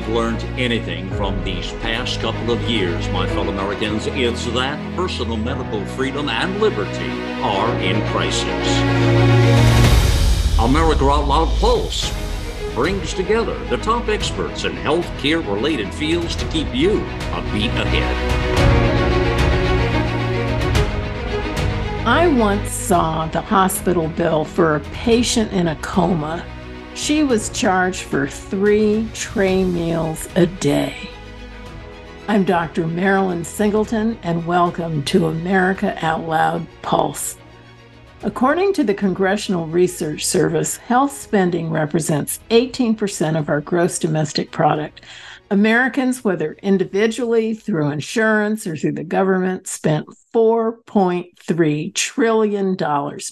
we've learned anything from these past couple of years, my fellow Americans, it's that personal medical freedom and liberty are in crisis. America Out Loud Pulse brings together the top experts in healthcare related fields to keep you a beat ahead. I once saw the hospital bill for a patient in a coma. She was charged for three tray meals a day. I'm Dr. Marilyn Singleton, and welcome to America Out Loud Pulse. According to the Congressional Research Service, health spending represents 18% of our gross domestic product, Americans, whether individually, through insurance, or through the government, spent $4.3 trillion.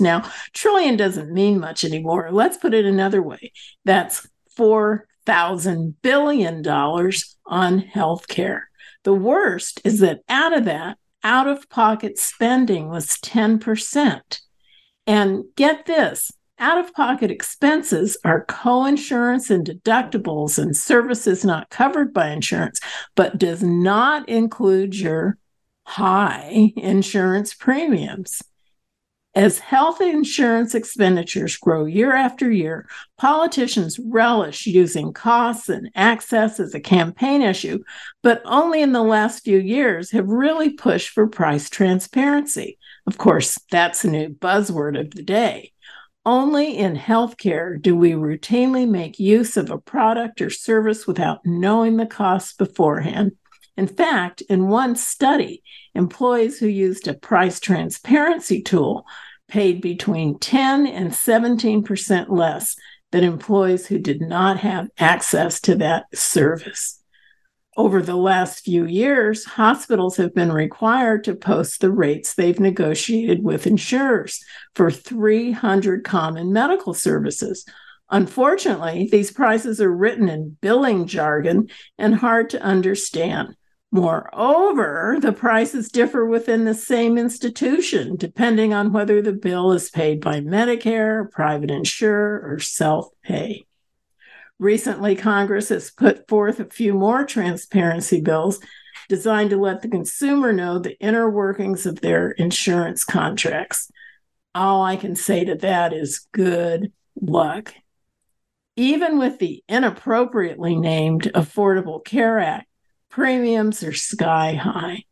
Now, trillion doesn't mean much anymore. Let's put it another way that's $4,000 billion on healthcare. The worst is that out of that, out of pocket spending was 10%. And get this out of pocket expenses are co-insurance and deductibles and services not covered by insurance, but does not include your high insurance premiums. As health insurance expenditures grow year after year, politicians relish using costs and access as a campaign issue, but only in the last few years have really pushed for price transparency. Of course, that's a new buzzword of the day. Only in healthcare do we routinely make use of a product or service without knowing the costs beforehand. In fact, in one study, employees who used a price transparency tool paid between 10 and 17% less than employees who did not have access to that service over the last few years, hospitals have been required to post the rates they've negotiated with insurers for 300 common medical services. Unfortunately, these prices are written in billing jargon and hard to understand. Moreover, the prices differ within the same institution, depending on whether the bill is paid by Medicare, private insurer, or self pay. Recently, Congress has put forth a few more transparency bills designed to let the consumer know the inner workings of their insurance contracts. All I can say to that is good luck. Even with the inappropriately named Affordable Care Act, premiums are sky high.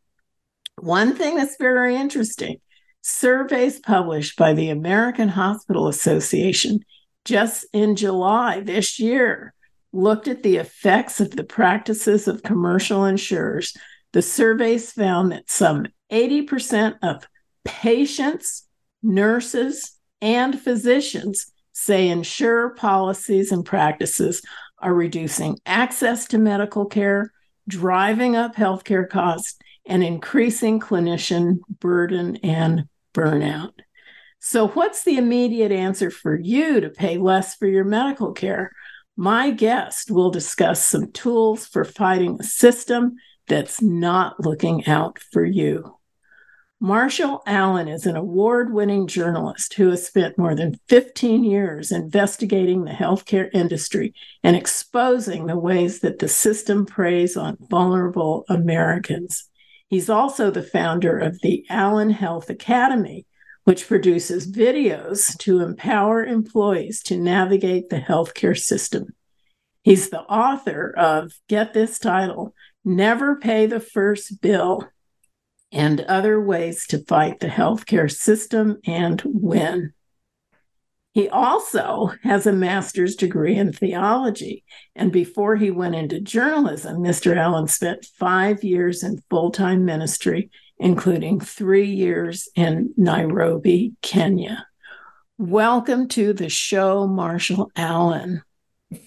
One thing that's very interesting surveys published by the American Hospital Association just in July this year looked at the effects of the practices of commercial insurers, the surveys found that some 80% of patients, nurses, and physicians say insurer policies and practices are reducing access to medical care, driving up healthcare costs, and increasing clinician burden and burnout. So, what's the immediate answer for you to pay less for your medical care? My guest will discuss some tools for fighting a system that's not looking out for you. Marshall Allen is an award winning journalist who has spent more than 15 years investigating the healthcare industry and exposing the ways that the system preys on vulnerable Americans. He's also the founder of the Allen Health Academy, which produces videos to empower employees to navigate the healthcare system. He's the author of, get this title, Never Pay the First Bill and Other Ways to Fight the Healthcare System and Win. He also has a master's degree in theology. And before he went into journalism, Mr. Allen spent five years in full time ministry including three years in Nairobi, Kenya. Welcome to the show, Marshall Allen.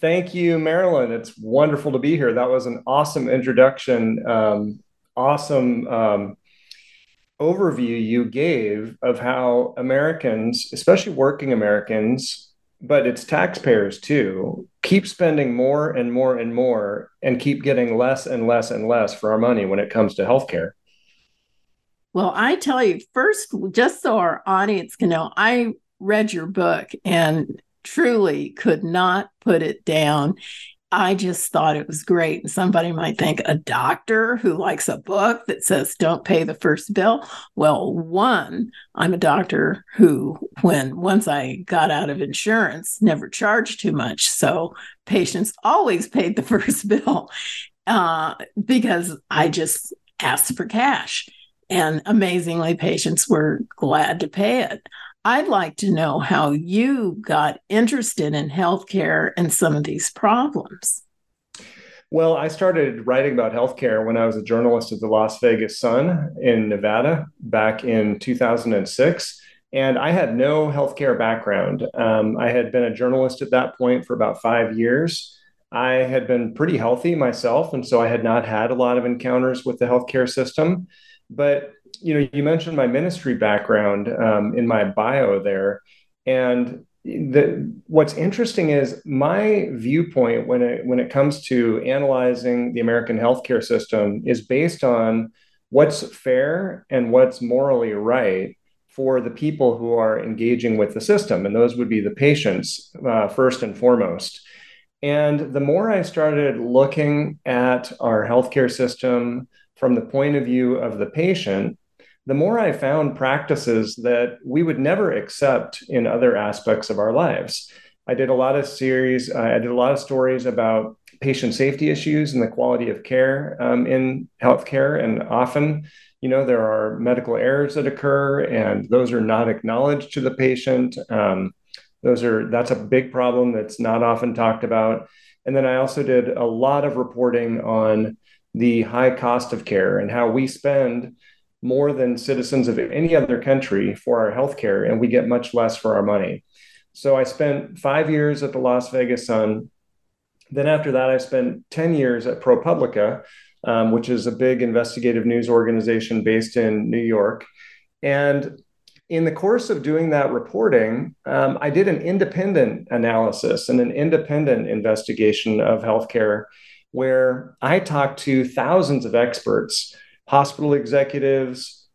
Thank you, Marilyn. It's wonderful to be here. That was an awesome introduction, um, awesome um, overview you gave of how Americans, especially working Americans, but it's taxpayers too, keep spending more and more and more and keep getting less and less and less for our money when it comes to healthcare. Well, I tell you, first, just so our audience can know, I read your book and truly could not put it down. I just thought it was great. And somebody might think a doctor who likes a book that says don't pay the first bill. Well, one, I'm a doctor who, when once I got out of insurance, never charged too much. So patients always paid the first bill uh, because I just asked for cash. And amazingly, patients were glad to pay it. I'd like to know how you got interested in healthcare and some of these problems. Well, I started writing about healthcare when I was a journalist at the Las Vegas Sun in Nevada back in 2006. And I had no healthcare background. Um, I had been a journalist at that point for about five years. I had been pretty healthy myself. And so I had not had a lot of encounters with the healthcare system. But you know, you mentioned my ministry background um, in my bio there, and the what's interesting is my viewpoint when it when it comes to analyzing the American healthcare system is based on what's fair and what's morally right for the people who are engaging with the system, and those would be the patients uh, first and foremost. And the more I started looking at our healthcare system from the point of view of the patient, the more I found practices that we would never accept in other aspects of our lives. I did a lot of series, uh, I did a lot of stories about patient safety issues and the quality of care um, in healthcare. And often, you know, there are medical errors that occur, and those are not acknowledged to the patient. Um, those are that's a big problem that's not often talked about. And then I also did a lot of reporting on the high cost of care and how we spend more than citizens of any other country for our health care, and we get much less for our money. So I spent five years at the Las Vegas Sun. Then after that, I spent 10 years at ProPublica, um, which is a big investigative news organization based in New York. And in the course of doing that reporting, um, I did an independent analysis and an independent investigation of healthcare where I talked to thousands of experts hospital executives,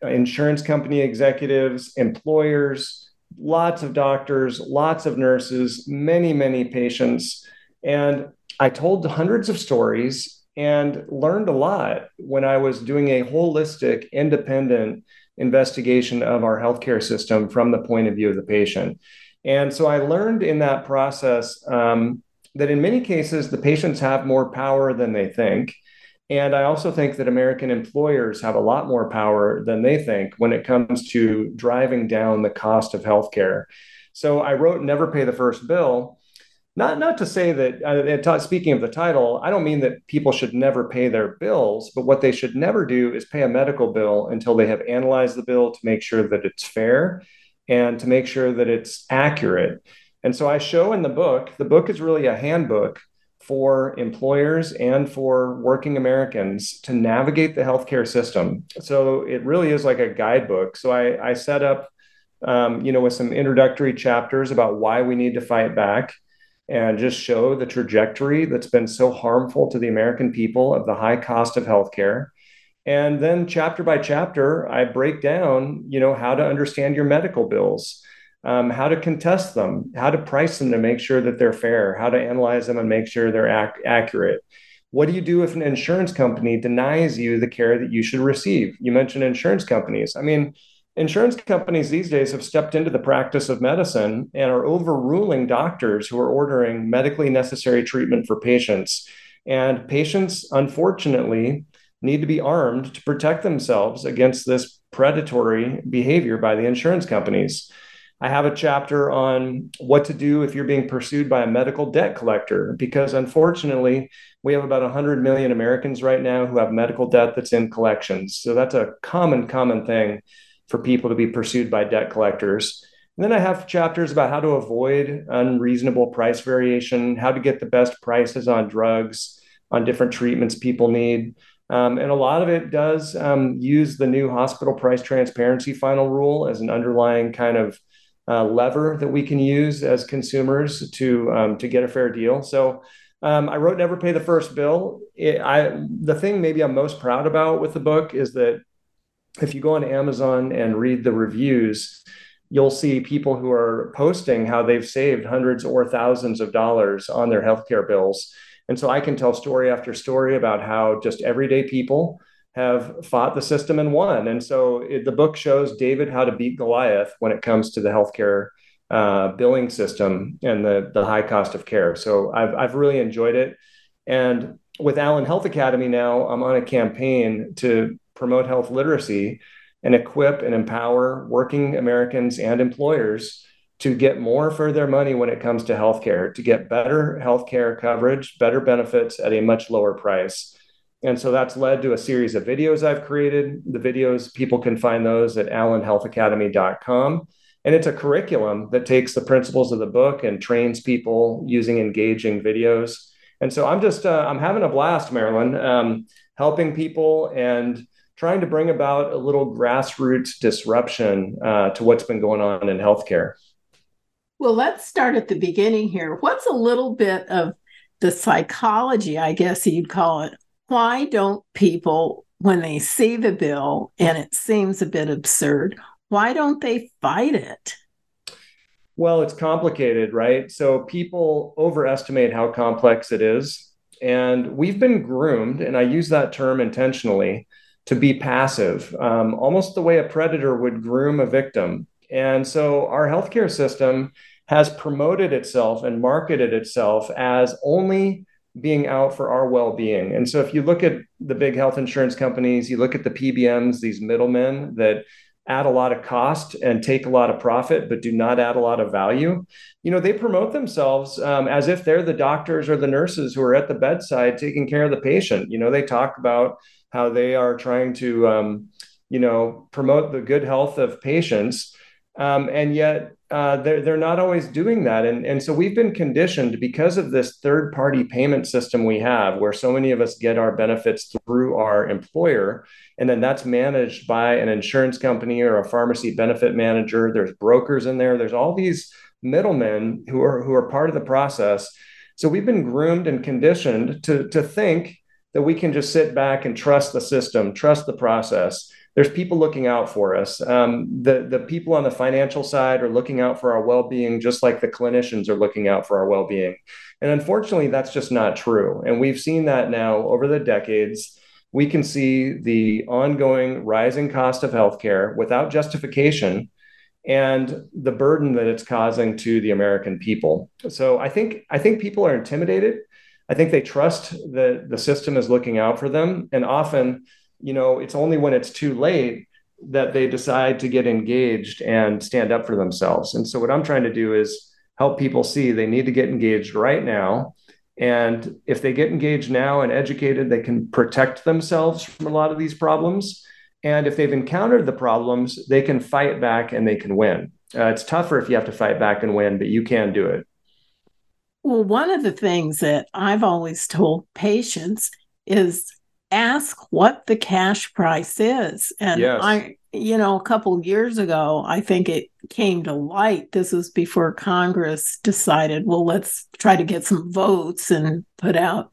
insurance company executives, employers, lots of doctors, lots of nurses, many, many patients. And I told hundreds of stories and learned a lot when I was doing a holistic, independent investigation of our healthcare system from the point of view of the patient. And so I learned in that process um, that in many cases, the patients have more power than they think. And I also think that American employers have a lot more power than they think when it comes to driving down the cost of healthcare. So I wrote Never Pay the First Bill. Not, not to say that, uh, speaking of the title, I don't mean that people should never pay their bills, but what they should never do is pay a medical bill until they have analyzed the bill to make sure that it's fair and to make sure that it's accurate. And so I show in the book, the book is really a handbook for employers and for working Americans to navigate the healthcare system. So it really is like a guidebook. So I, I set up, um, you know, with some introductory chapters about why we need to fight back and just show the trajectory that's been so harmful to the American people of the high cost of healthcare. And then chapter by chapter, I break down, you know, how to understand your medical bills um, how to contest them, how to price them to make sure that they're fair, how to analyze them and make sure they're ac- accurate. What do you do if an insurance company denies you the care that you should receive? You mentioned insurance companies. I mean, insurance companies these days have stepped into the practice of medicine and are overruling doctors who are ordering medically necessary treatment for patients. And patients, unfortunately, need to be armed to protect themselves against this predatory behavior by the insurance companies. I have a chapter on what to do if you're being pursued by a medical debt collector, because unfortunately, we have about 100 million Americans right now who have medical debt that's in collections. So that's a common, common thing for people to be pursued by debt collectors. And then I have chapters about how to avoid unreasonable price variation, how to get the best prices on drugs, on different treatments people need. Um, and a lot of it does um, use the new hospital price transparency final rule as an underlying kind of lever that we can use as consumers to um, to get a fair deal. So um, I wrote "Never Pay the First Bill." It, I the thing maybe I'm most proud about with the book is that if you go on Amazon and read the reviews, you'll see people who are posting how they've saved hundreds or thousands of dollars on their healthcare bills. And so I can tell story after story about how just everyday people have fought the system and won. And so it, the book shows David how to beat Goliath when it comes to the healthcare uh, billing system and the, the high cost of care. So I've, I've really enjoyed it. And with Allen Health Academy now, I'm on a campaign to promote health literacy and equip and empower working Americans and employers to get more for their money when it comes to healthcare, to get better healthcare coverage, better benefits at a much lower price. And so that's led to a series of videos I've created. The videos, people can find those at allenhealthacademy.com. And it's a curriculum that takes the principles of the book and trains people using engaging videos. And so I'm just, uh, I'm having a blast, Marilyn, um, helping people and trying to bring about a little grassroots disruption uh, to what's been going on in healthcare. Well, let's start at the beginning here. What's a little bit of the psychology, I guess you'd call it, why don't people, when they see the bill and it seems a bit absurd, why don't they fight it? Well, it's complicated, right? So people overestimate how complex it is. And we've been groomed, and I use that term intentionally, to be passive, um, almost the way a predator would groom a victim. And so our healthcare system has promoted itself and marketed itself as only being out for our well-being. And so if you look at the big health insurance companies, you look at the PBMs, these middlemen that add a lot of cost and take a lot of profit, but do not add a lot of value. You know, they promote themselves um, as if they're the doctors or the nurses who are at the bedside taking care of the patient. You know, they talk about how they are trying to, um, you know, promote the good health of patients. Um, and yet uh, they're, they're not always doing that. And, and so we've been conditioned because of this third party payment system we have, where so many of us get our benefits through our employer. And then that's managed by an insurance company or a pharmacy benefit manager. There's brokers in there, there's all these middlemen who are, who are part of the process. So we've been groomed and conditioned to, to think that we can just sit back and trust the system, trust the process there's people looking out for us. Um, the the people on the financial side are looking out for our well being, just like the clinicians are looking out for our well being. And unfortunately, that's just not true. And we've seen that now over the decades. We can see the ongoing rising cost of healthcare without justification and the burden that it's causing to the American people. So I think I think people are intimidated. I think they trust that the system is looking out for them, and often you know, it's only when it's too late that they decide to get engaged and stand up for themselves. And so, what I'm trying to do is help people see they need to get engaged right now. And if they get engaged now and educated, they can protect themselves from a lot of these problems. And if they've encountered the problems, they can fight back and they can win. Uh, it's tougher if you have to fight back and win, but you can do it. Well, one of the things that I've always told patients is ask what the cash price is. And yes. I, you know, a couple years ago, I think it came to light. This was before Congress decided, well, let's try to get some votes and put out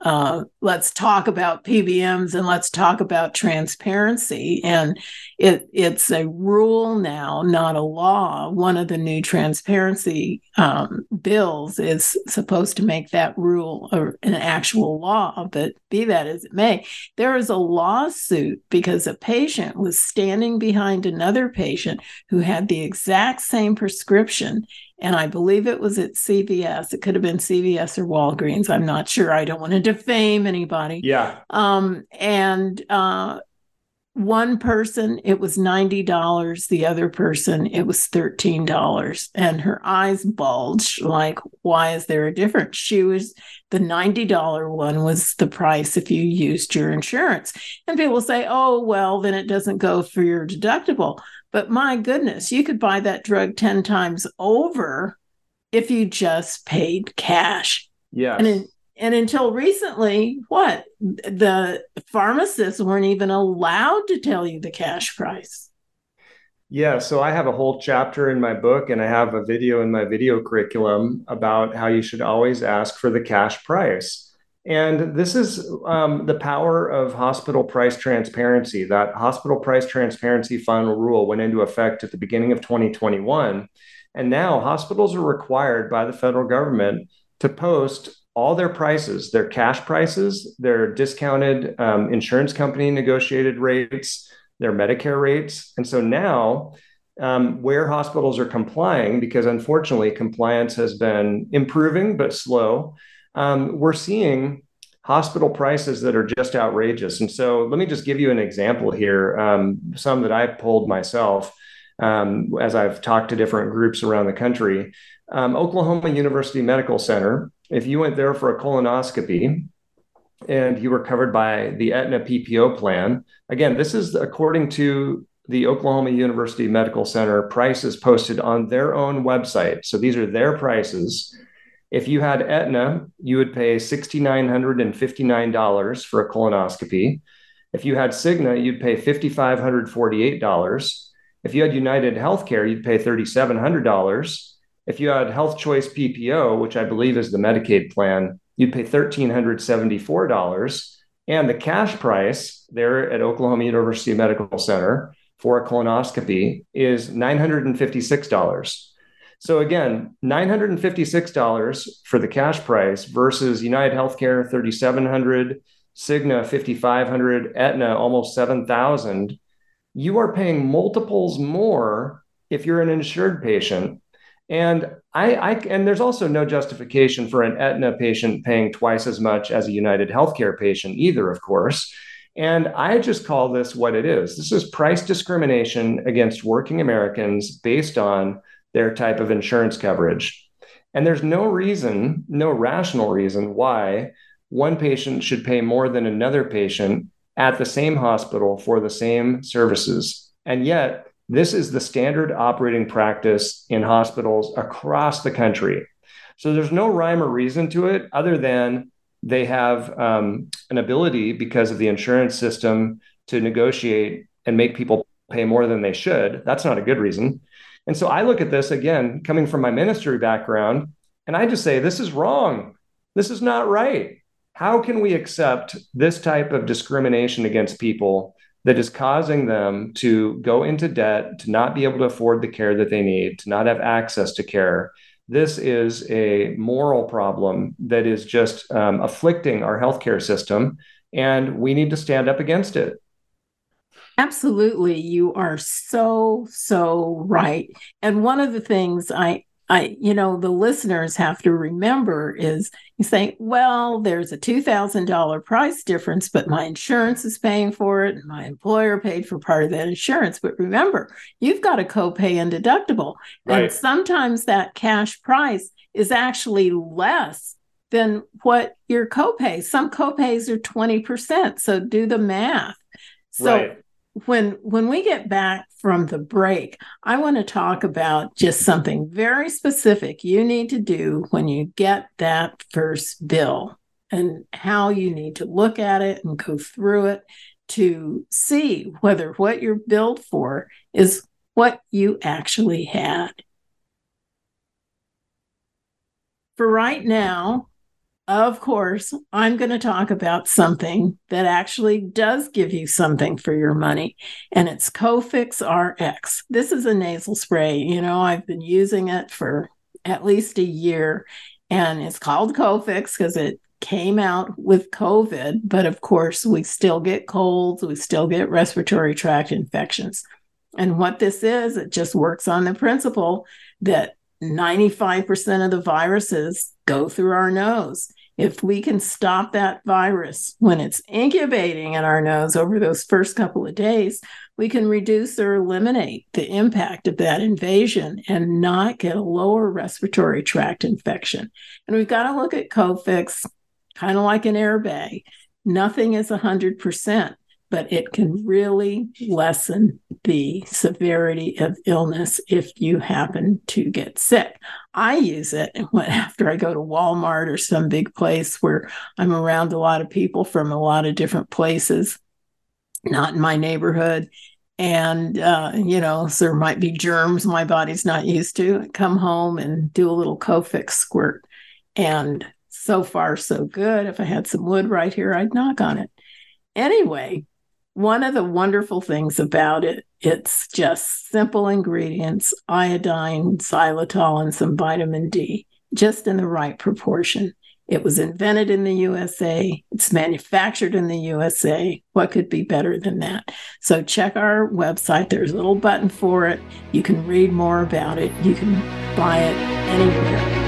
uh, let's talk about PBMs and let's talk about transparency. And it, it's a rule now, not a law. One of the new transparency um, bills is supposed to make that rule an actual law. But be that as it may, there is a lawsuit because a patient was standing behind another patient who had the exact same prescription and I believe it was at CVS. It could have been CVS or Walgreens. I'm not sure. I don't want to defame anybody. Yeah. Um, and uh, one person, it was $90. The other person, it was $13. And her eyes bulged like, why is there a difference? She was the $90 one was the price if you used your insurance. And people say, oh, well, then it doesn't go for your deductible. But my goodness, you could buy that drug 10 times over if you just paid cash. Yeah. And, in, and until recently, what? The pharmacists weren't even allowed to tell you the cash price. Yeah, so I have a whole chapter in my book and I have a video in my video curriculum about how you should always ask for the cash price. And this is um, the power of hospital price transparency. That hospital price transparency final rule went into effect at the beginning of 2021. And now hospitals are required by the federal government to post all their prices, their cash prices, their discounted um, insurance company negotiated rates, their Medicare rates. And so now, um, where hospitals are complying, because unfortunately compliance has been improving but slow, um, we're seeing hospital prices that are just outrageous. And so let me just give you an example here, um, some that I've pulled myself um, as I've talked to different groups around the country. Um, Oklahoma University Medical Center, if you went there for a colonoscopy, and you were covered by the Aetna PPO plan. Again, this is according to the Oklahoma University Medical Center prices posted on their own website. So these are their prices. If you had Aetna, you would pay $6,959 for a colonoscopy. If you had Cigna, you'd pay $5,548. If you had United Healthcare, you'd pay $3,700. If you had Health Choice PPO, which I believe is the Medicaid plan, you'd pay $1,374. And the cash price there at Oklahoma University Medical Center for a colonoscopy is $956. So again, $956 for the cash price versus United Healthcare 3700, Cigna 5500, Aetna almost 7000. You are paying multiples more if you're an insured patient. And I, I and there's also no justification for an Aetna patient paying twice as much as a United Healthcare patient either, of course. And I just call this what it is. This is price discrimination against working Americans based on their type of insurance coverage. And there's no reason, no rational reason why one patient should pay more than another patient at the same hospital for the same services. And yet, this is the standard operating practice in hospitals across the country. So there's no rhyme or reason to it other than they have um, an ability because of the insurance system to negotiate and make people pay more than they should. That's not a good reason. And so I look at this again, coming from my ministry background, and I just say, this is wrong. This is not right. How can we accept this type of discrimination against people that is causing them to go into debt, to not be able to afford the care that they need, to not have access to care? This is a moral problem that is just um, afflicting our healthcare system, and we need to stand up against it. Absolutely. You are so, so right. And one of the things I, I, you know, the listeners have to remember is you say, well, there's a $2,000 price difference, but my insurance is paying for it. And my employer paid for part of that insurance. But remember, you've got a copay and deductible. Right. And sometimes that cash price is actually less than what your copay. Some copays are 20%. So do the math. So right when when we get back from the break i want to talk about just something very specific you need to do when you get that first bill and how you need to look at it and go through it to see whether what you're billed for is what you actually had. For right now of course, I'm going to talk about something that actually does give you something for your money, and it's Cofix RX. This is a nasal spray. You know, I've been using it for at least a year, and it's called Cofix because it came out with COVID. But of course, we still get colds, we still get respiratory tract infections. And what this is, it just works on the principle that 95% of the viruses go through our nose if we can stop that virus when it's incubating in our nose over those first couple of days, we can reduce or eliminate the impact of that invasion and not get a lower respiratory tract infection. And we've got to look at Cofix kind of like an airbag. Nothing is 100% but it can really lessen the severity of illness if you happen to get sick. I use it after I go to Walmart or some big place where I'm around a lot of people from a lot of different places, not in my neighborhood. And, uh, you know, so there might be germs my body's not used to. I come home and do a little Cofix squirt. And So far, so good. If I had some wood right here, I'd knock on it. Anyway, one of the wonderful things about it, it's just simple ingredients, iodine, xylitol, and some vitamin D, just in the right proportion. It was invented in the USA. It's manufactured in the USA. What could be better than that? So check our website. There's a little button for it. You can read more about it. You can buy it anywhere.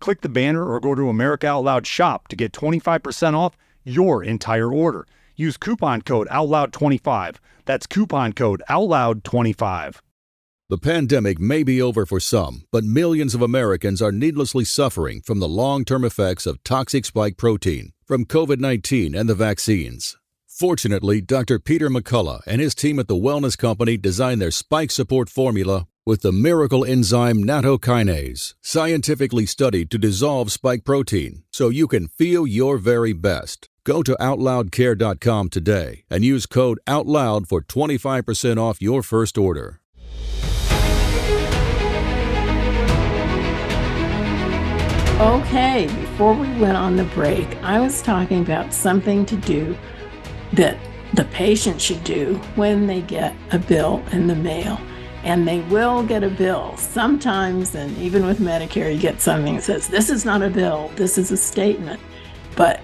Click the banner or go to America Out Loud shop to get 25% off your entire order. Use coupon code OUTLOUD25. That's coupon code OUTLOUD25. The pandemic may be over for some, but millions of Americans are needlessly suffering from the long term effects of toxic spike protein from COVID 19 and the vaccines. Fortunately, Dr. Peter McCullough and his team at the Wellness Company designed their spike support formula with the miracle enzyme nattokinase, scientifically studied to dissolve spike protein so you can feel your very best. Go to OutLoudCare.com today and use code OUTLOUD for 25% off your first order. Okay, before we went on the break, I was talking about something to do that the patient should do when they get a bill in the mail and they will get a bill. Sometimes, and even with Medicare, you get something that says, This is not a bill, this is a statement. But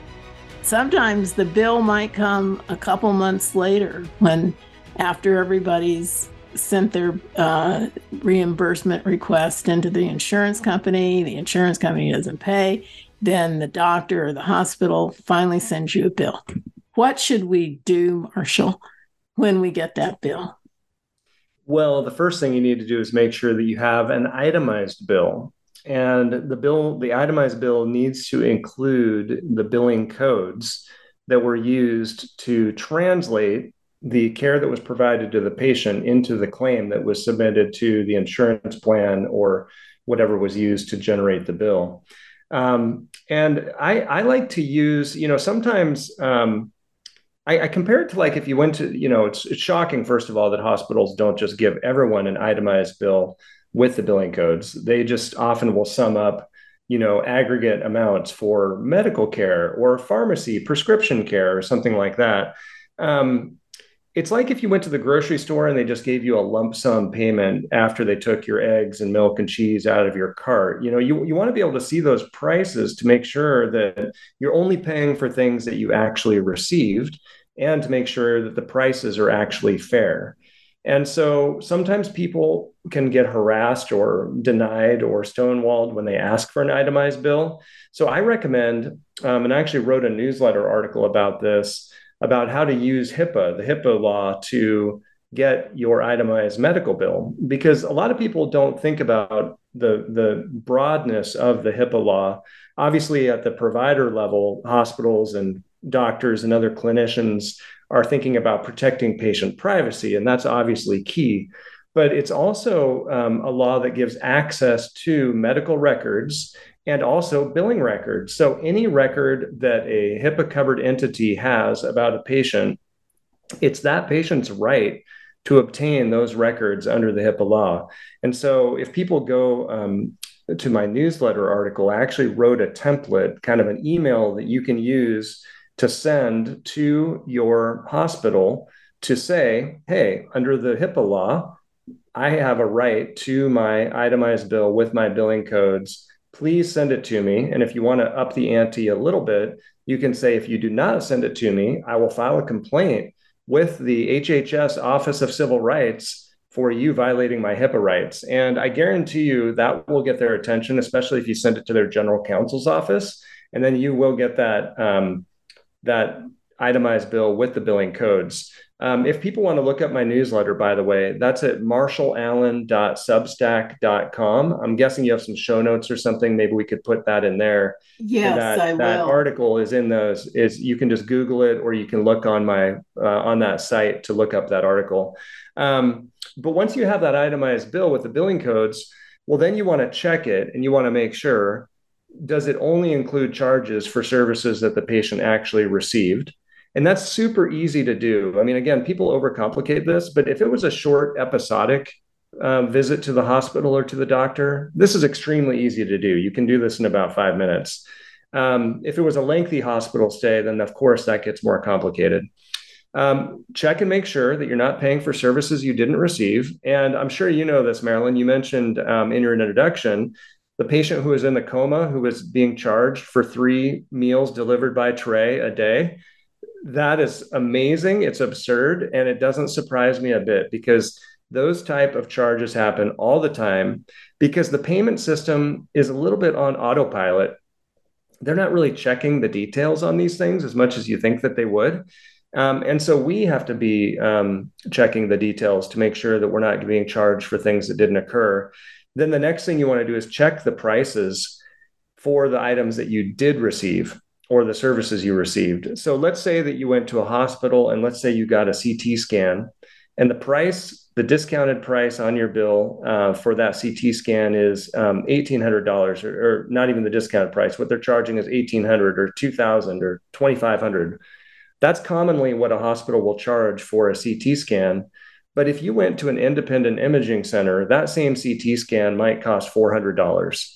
sometimes the bill might come a couple months later when, after everybody's sent their uh, reimbursement request into the insurance company, the insurance company doesn't pay, then the doctor or the hospital finally sends you a bill. What should we do, Marshall, when we get that bill? Well, the first thing you need to do is make sure that you have an itemized bill. And the bill, the itemized bill needs to include the billing codes that were used to translate the care that was provided to the patient into the claim that was submitted to the insurance plan or whatever was used to generate the bill. Um, and I, I, like to use, you know, sometimes um, I, I, compare it to like if you went to, you know, it's, it's shocking, first of all, that hospitals don't just give everyone an itemized bill with the billing codes. They just often will sum up, you know, aggregate amounts for medical care or pharmacy, prescription care, or something like that. Um, it's like if you went to the grocery store and they just gave you a lump sum payment after they took your eggs and milk and cheese out of your cart. You know, you, you want to be able to see those prices to make sure that you're only paying for things that you actually received and to make sure that the prices are actually fair. And so sometimes people can get harassed or denied or stonewalled when they ask for an itemized bill. So I recommend, um, and I actually wrote a newsletter article about this about how to use HIPAA, the HIPAA law, to get your itemized medical bill because a lot of people don't think about the the broadness of the HIPAA law. Obviously, at the provider level, hospitals and doctors and other clinicians are thinking about protecting patient privacy, and that's obviously key. But it's also um, a law that gives access to medical records and also billing records. So any record that a HIPAA covered entity has about a patient, it's that patient's right to obtain those records under the HIPAA law. And so if people go um, to my newsletter article, I actually wrote a template, kind of an email that you can use to send to your hospital to say, hey, under the HIPAA law, I have a right to my itemized bill with my billing codes please send it to me. And if you want to up the ante a little bit, you can say, if you do not send it to me, I will file a complaint with the HHS Office of Civil Rights for you violating my HIPAA rights. And I guarantee you that will get their attention, especially if you send it to their general counsel's office. And then you will get that, um, that itemized bill with the billing codes. Um, if people want to look up my newsletter, by the way, that's at marshallallen.substack.com. I'm guessing you have some show notes or something. Maybe we could put that in there. Yes, that, I that will. article is in those. Is you can just Google it, or you can look on my uh, on that site to look up that article. Um, but once you have that itemized bill with the billing codes, well, then you want to check it and you want to make sure does it only include charges for services that the patient actually received? And that's super easy to do. I mean, again, people overcomplicate this, but if it was a short episodic uh, visit to the hospital or to the doctor, this is extremely easy to do. You can do this in about five minutes. Um, if it was a lengthy hospital stay, then of course that gets more complicated. Um, check and make sure that you're not paying for services you didn't receive. And I'm sure you know this, Marilyn. You mentioned um, in your introduction the patient who was in the coma who was being charged for three meals delivered by tray a day that is amazing. It's absurd and it doesn't surprise me a bit because those type of charges happen all the time because the payment system is a little bit on autopilot. They're not really checking the details on these things as much as you think that they would. Um, and so we have to be um, checking the details to make sure that we're not being charged for things that didn't occur. Then the next thing you want to do is check the prices for the items that you did receive or the services you received. So let's say that you went to a hospital and let's say you got a CT scan and the price, the discounted price on your bill uh, for that CT scan is um, $1,800 or, or, not even the discounted price. What they're charging is 1800 or 2000 or 2500 That's commonly what a hospital will charge for a CT scan. But if you went to an independent imaging center, that same CT scan might cost $400.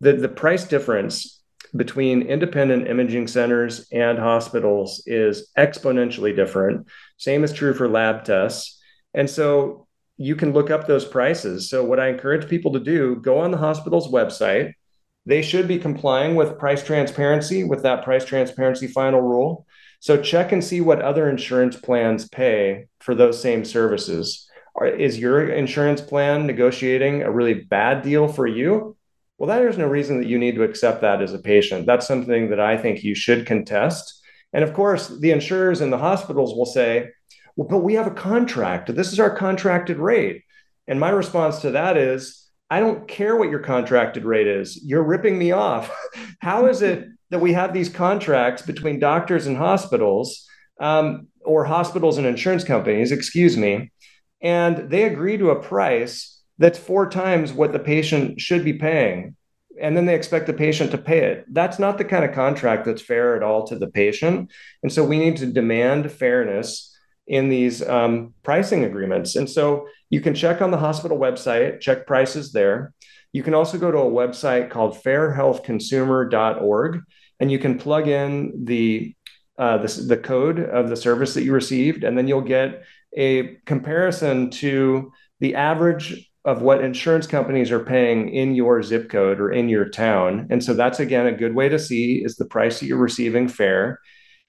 The, the price difference between independent imaging centers and hospitals is exponentially different. Same is true for lab tests. And so you can look up those prices. So, what I encourage people to do, go on the hospital's website. They should be complying with price transparency, with that price transparency final rule. So check and see what other insurance plans pay for those same services. is your insurance plan negotiating a really bad deal for you? Well, there's no reason that you need to accept that as a patient. That's something that I think you should contest. And of course, the insurers and the hospitals will say, well, but we have a contract. This is our contracted rate. And my response to that is, I don't care what your contracted rate is. You're ripping me off. How is it that we have these contracts between doctors and hospitals, um, or hospitals and insurance companies, excuse me, and they agree to a price that's four times what the patient should be paying. And then they expect the patient to pay it. That's not the kind of contract that's fair at all to the patient. And so we need to demand fairness in these um, pricing agreements. And so you can check on the hospital website, check prices there. You can also go to a website called fairhealthconsumer.org and you can plug in the uh, the, the code of the service that you received, and then you'll get a comparison to the average of what insurance companies are paying in your zip code or in your town. And so that's again a good way to see is the price that you're receiving fair.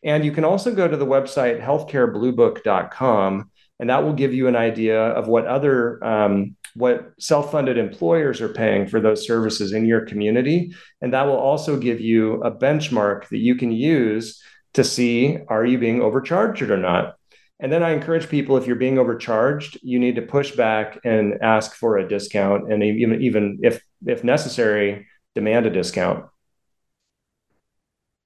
And you can also go to the website healthcarebluebook.com, and that will give you an idea of what other um, what self-funded employers are paying for those services in your community and that will also give you a benchmark that you can use to see are you being overcharged or not and then i encourage people if you're being overcharged you need to push back and ask for a discount and even even if if necessary demand a discount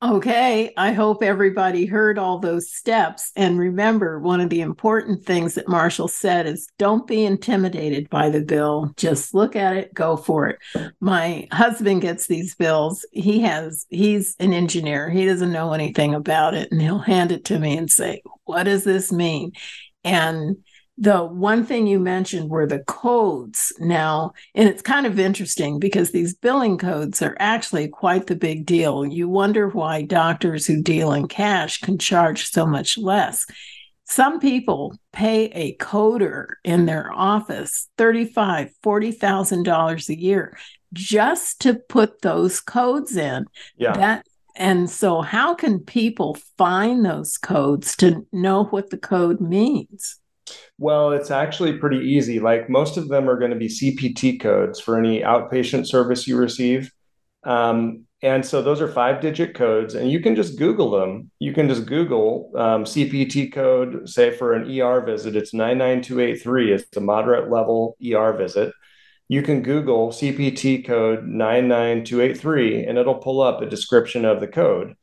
Okay, I hope everybody heard all those steps. And remember, one of the important things that Marshall said is don't be intimidated by the bill. Just look at it, go for it. My husband gets these bills. He has, he's an engineer, he doesn't know anything about it. And he'll hand it to me and say, What does this mean? And the one thing you mentioned were the codes now and it's kind of interesting because these billing codes are actually quite the big deal. You wonder why doctors who deal in cash can charge so much less. Some people pay a coder in their office $35 $40000 a year just to put those codes in. Yeah. That and so how can people find those codes to know what the code means well, it's actually pretty easy. Like most of them are going to be CPT codes for any outpatient service you receive. Um, and so those are five digit codes, and you can just Google them. You can just Google um, CPT code, say for an ER visit, it's 99283. It's a moderate level ER visit. You can Google CPT code 99283, and it'll pull up a description of the code.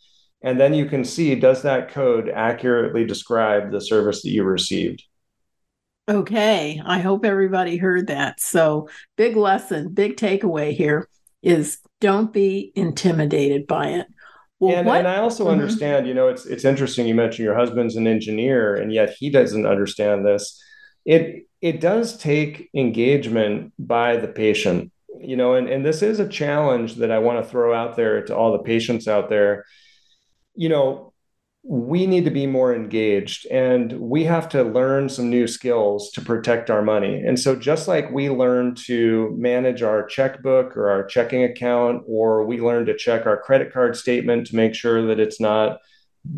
And then you can see does that code accurately describe the service that you received? Okay, I hope everybody heard that. So, big lesson, big takeaway here is don't be intimidated by it. Well, and, and, I also mm-hmm. understand, you know, it's it's interesting. You mentioned your husband's an engineer, and yet he doesn't understand this. It it does take engagement by the patient, you know, and, and this is a challenge that I want to throw out there to all the patients out there. You know, we need to be more engaged and we have to learn some new skills to protect our money. And so, just like we learn to manage our checkbook or our checking account, or we learn to check our credit card statement to make sure that it's not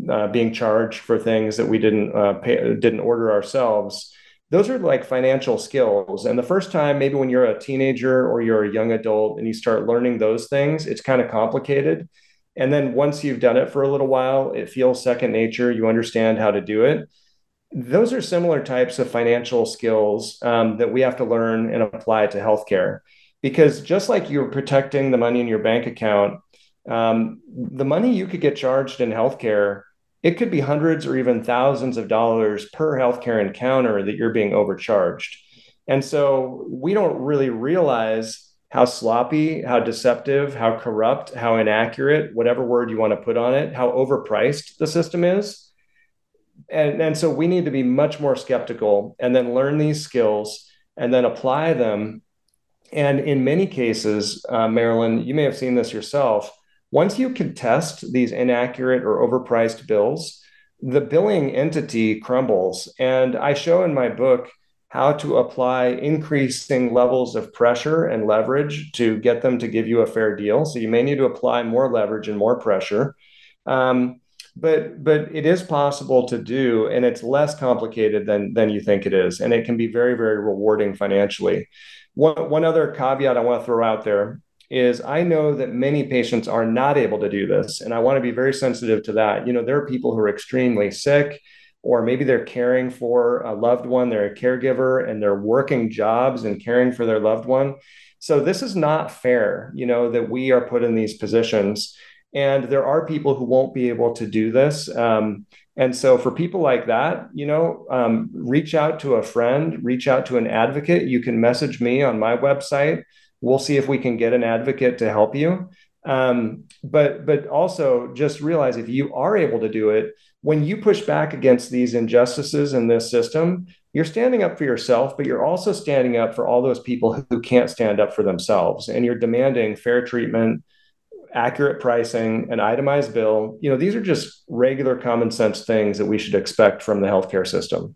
uh, being charged for things that we didn't uh, pay, didn't order ourselves. Those are like financial skills. And the first time, maybe when you're a teenager or you're a young adult and you start learning those things, it's kind of complicated and then once you've done it for a little while, it feels second nature. You understand how to do it. Those are similar types of financial skills um, that we have to learn and apply to healthcare. Because just like you're protecting the money in your bank account, um, the money you could get charged in healthcare, it could be hundreds or even thousands of dollars per healthcare encounter that you're being overcharged. And so we don't really realize how sloppy, how deceptive, how corrupt, how inaccurate, whatever word you want to put on it, how overpriced the system is. And, and so we need to be much more skeptical and then learn these skills and then apply them. And in many cases, uh, Marilyn, you may have seen this yourself. Once you contest these inaccurate or overpriced bills, the billing entity crumbles. And I show in my book how to apply increasing levels of pressure and leverage to get them to give you a fair deal. So you may need to apply more leverage and more pressure. Um, but but it is possible to do and it's less complicated than than you think it is and it can be very very rewarding financially one, one other caveat i want to throw out there is i know that many patients are not able to do this and i want to be very sensitive to that you know there are people who are extremely sick or maybe they're caring for a loved one, they're a caregiver and they're working jobs and caring for their loved one. So this is not fair, you know, that we are put in these positions. And there are people who won't be able to do this. Um, and so for people like that, you know, um, reach out to a friend, reach out to an advocate. You can message me on my website. We'll see if we can get an advocate to help you. Um, but but also just realize if you are able to do it, when you push back against these injustices in this system, you're standing up for yourself, but you're also standing up for all those people who can't stand up for themselves. And you're demanding fair treatment, accurate pricing, an itemized bill. You know, these are just regular common sense things that we should expect from the healthcare system.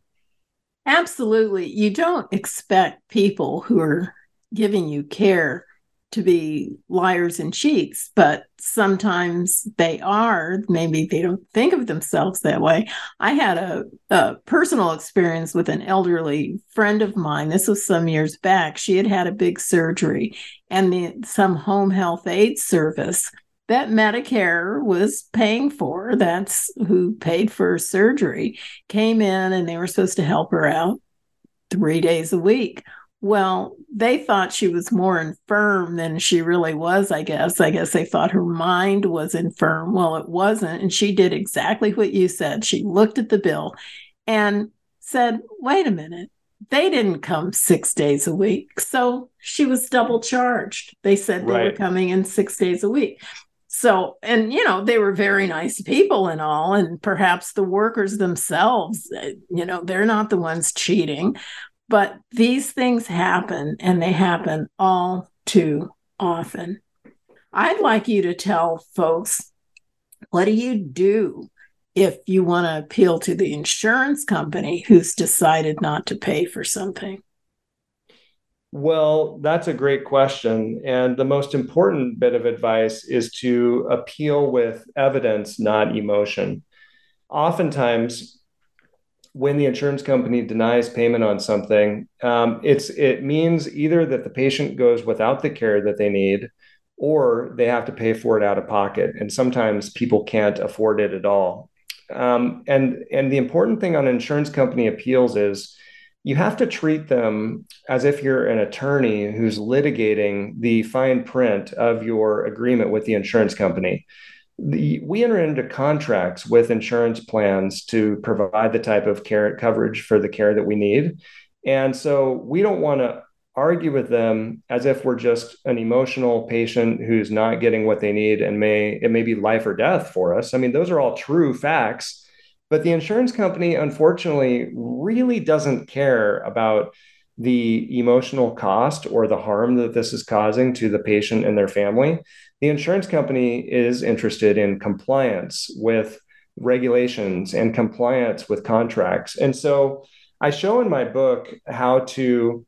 Absolutely. You don't expect people who are giving you care to be liars and cheats, but sometimes they are. Maybe they don't think of themselves that way. I had a, a, personal experience with an elderly friend of mine. This was some years back. She had had a big surgery, and the, some home health aid service that Medicare was paying for, that's who paid for surgery, came in and they were supposed to help her out three days a week. Well, they thought she was more infirm than she really was, I guess. I guess they thought her mind was infirm. Well, it wasn't. And she did exactly what you said. She looked at the bill and said, wait a minute, they didn't come six days a week. So she was double charged. They said they right. were coming in six days a week. So, and you know, they were very nice people and all, and perhaps the workers themselves, eh, you know, they're not the ones cheating, but these things happen and they happen all too often. I'd like you to tell folks what do you do if you want to appeal to the insurance company who's decided not to pay for something? Well, that's a great question. And the most important bit of advice is to appeal with evidence, not emotion. Oftentimes, when the insurance company denies payment on something, um, it's it means either that the patient goes without the care that they need, or they have to pay for it out of pocket. And sometimes people can't afford it at all. Um, and and the important thing on insurance company appeals is you have to treat them as if you're an attorney who's litigating the fine print of your agreement with the insurance company. The, we enter into contracts with insurance plans to provide the type of care coverage for the care that we need. And so we don't want to argue with them as if we're just an emotional patient who's not getting what they need and may it may be life or death for us. I mean, those are all true facts, but the insurance company unfortunately really doesn't care about the emotional cost or the harm that this is causing to the patient and their family. The insurance company is interested in compliance with regulations and compliance with contracts. And so I show in my book how to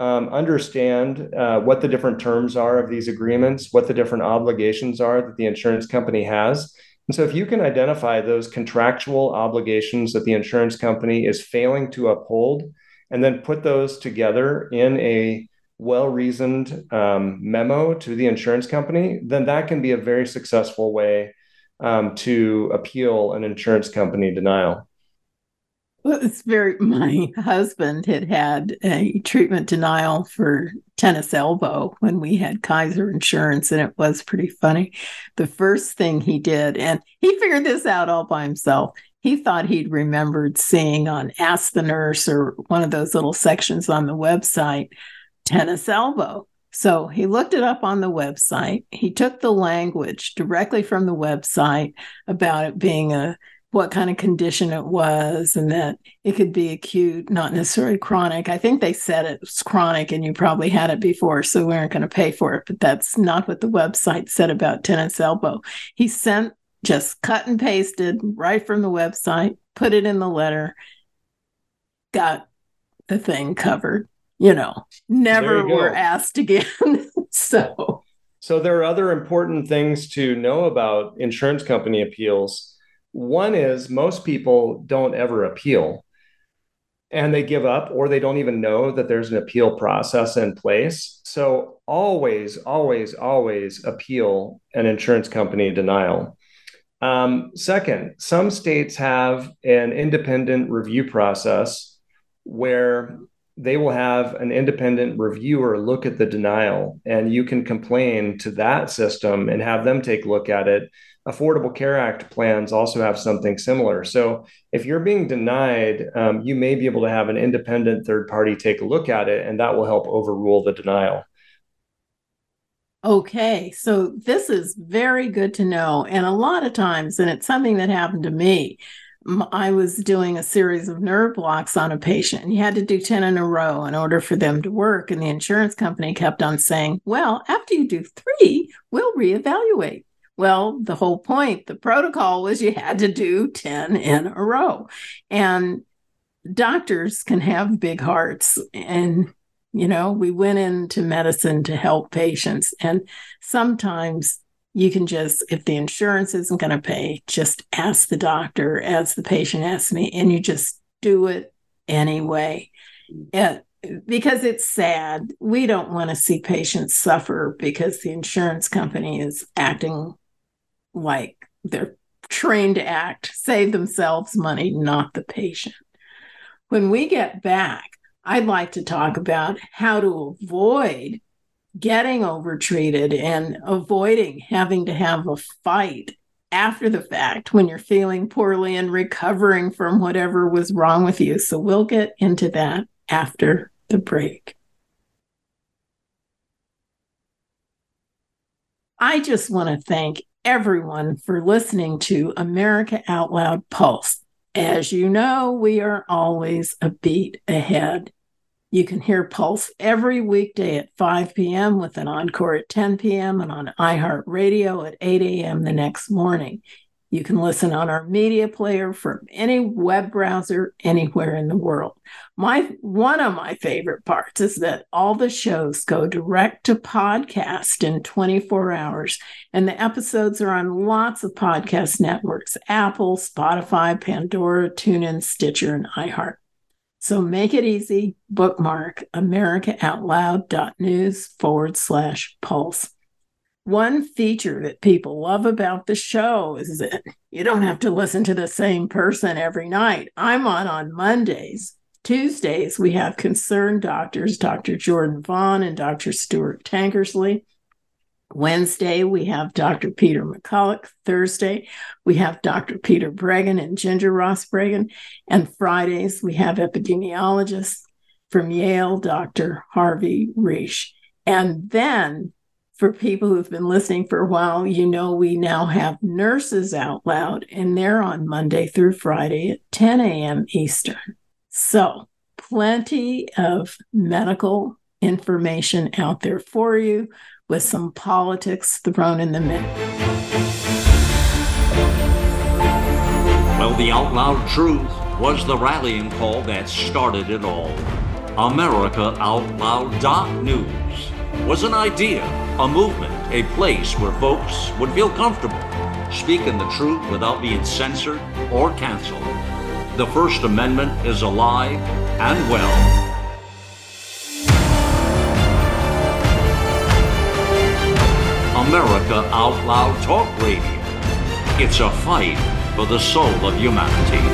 um, understand uh, what the different terms are of these agreements, what the different obligations are that the insurance company has. And so, if you can identify those contractual obligations that the insurance company is failing to uphold, and then put those together in a well reasoned um, memo to the insurance company, then that can be a very successful way um, to appeal an insurance company denial. Well, it's very. My husband had had a treatment denial for tennis elbow when we had Kaiser Insurance, and it was pretty funny. The first thing he did, and he figured this out all by himself. He thought he'd remembered seeing on Ask the Nurse or one of those little sections on the website tennis elbow. So he looked it up on the website. He took the language directly from the website about it being a what kind of condition it was and that it could be acute, not necessarily chronic. I think they said it was chronic and you probably had it before, so we aren't going to pay for it. But that's not what the website said about tennis elbow. He sent just cut and pasted right from the website, put it in the letter, got the thing covered. You know, never you were asked again. so so there are other important things to know about insurance company appeals one is most people don't ever appeal and they give up or they don't even know that there's an appeal process in place. So always, always, always appeal an insurance company denial. Um, second, some states have an independent review process where they will have an independent reviewer look at the denial and you can complain to that system and have them take a look at it Affordable Care Act plans also have something similar. So if you're being denied, um, you may be able to have an independent third party take a look at it, and that will help overrule the denial. Okay, so this is very good to know. And a lot of times, and it's something that happened to me, I was doing a series of nerve blocks on a patient, you had to do 10 in a row in order for them to work. And the insurance company kept on saying, Well, after you do three, we'll reevaluate. Well, the whole point, the protocol was you had to do 10 in a row. And doctors can have big hearts. And, you know, we went into medicine to help patients. And sometimes you can just, if the insurance isn't going to pay, just ask the doctor, as the patient asks me, and you just do it anyway. Mm-hmm. And because it's sad. We don't want to see patients suffer because the insurance company is acting like they're trained to act, save themselves money, not the patient. When we get back, I'd like to talk about how to avoid getting overtreated and avoiding having to have a fight after the fact when you're feeling poorly and recovering from whatever was wrong with you. So we'll get into that after the break. I just want to thank everyone for listening to America Out Loud Pulse. As you know, we are always a beat ahead. You can hear Pulse every weekday at 5 p.m. with an encore at 10 p.m. and on iHeartRadio at 8 a.m. the next morning. You can listen on our media player from any web browser anywhere in the world. My one of my favorite parts is that all the shows go direct to podcast in 24 hours and the episodes are on lots of podcast networks, Apple, Spotify, Pandora, TuneIn, Stitcher and iHeart. So make it easy. Bookmark americaoutloud.news forward slash pulse. One feature that people love about the show is that you don't have to listen to the same person every night. I'm on on Mondays. Tuesdays, we have concerned doctors, Dr. Jordan Vaughn and Dr. Stuart Tankersley. Wednesday, we have Dr. Peter McCullough. Thursday, we have Dr. Peter Breggin and Ginger Ross Breggin. And Fridays, we have epidemiologists from Yale, Dr. Harvey Risch. And then for people who've been listening for a while, you know we now have Nurses Out Loud, and they're on Monday through Friday at 10 a.m. Eastern. So, plenty of medical information out there for you with some politics thrown in the mix. Well, the out loud truth was the rallying call that started it all. America Out Loud News was an idea, a movement, a place where folks would feel comfortable speaking the truth without being censored or canceled. The First Amendment is alive and well. America Out Loud Talk Radio. It's a fight for the soul of humanity.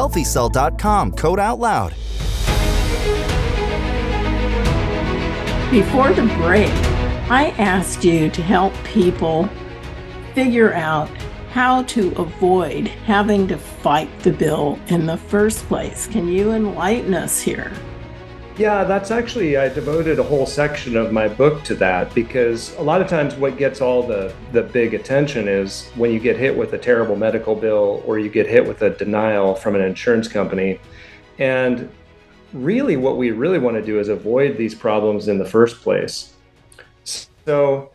healthycell.com, code out loud. Before the break, I asked you to help people figure out how to avoid having to fight the bill in the first place. Can you enlighten us here? Yeah, that's actually, I devoted a whole section of my book to that because a lot of times what gets all the, the big attention is when you get hit with a terrible medical bill or you get hit with a denial from an insurance company. And really, what we really want to do is avoid these problems in the first place. So,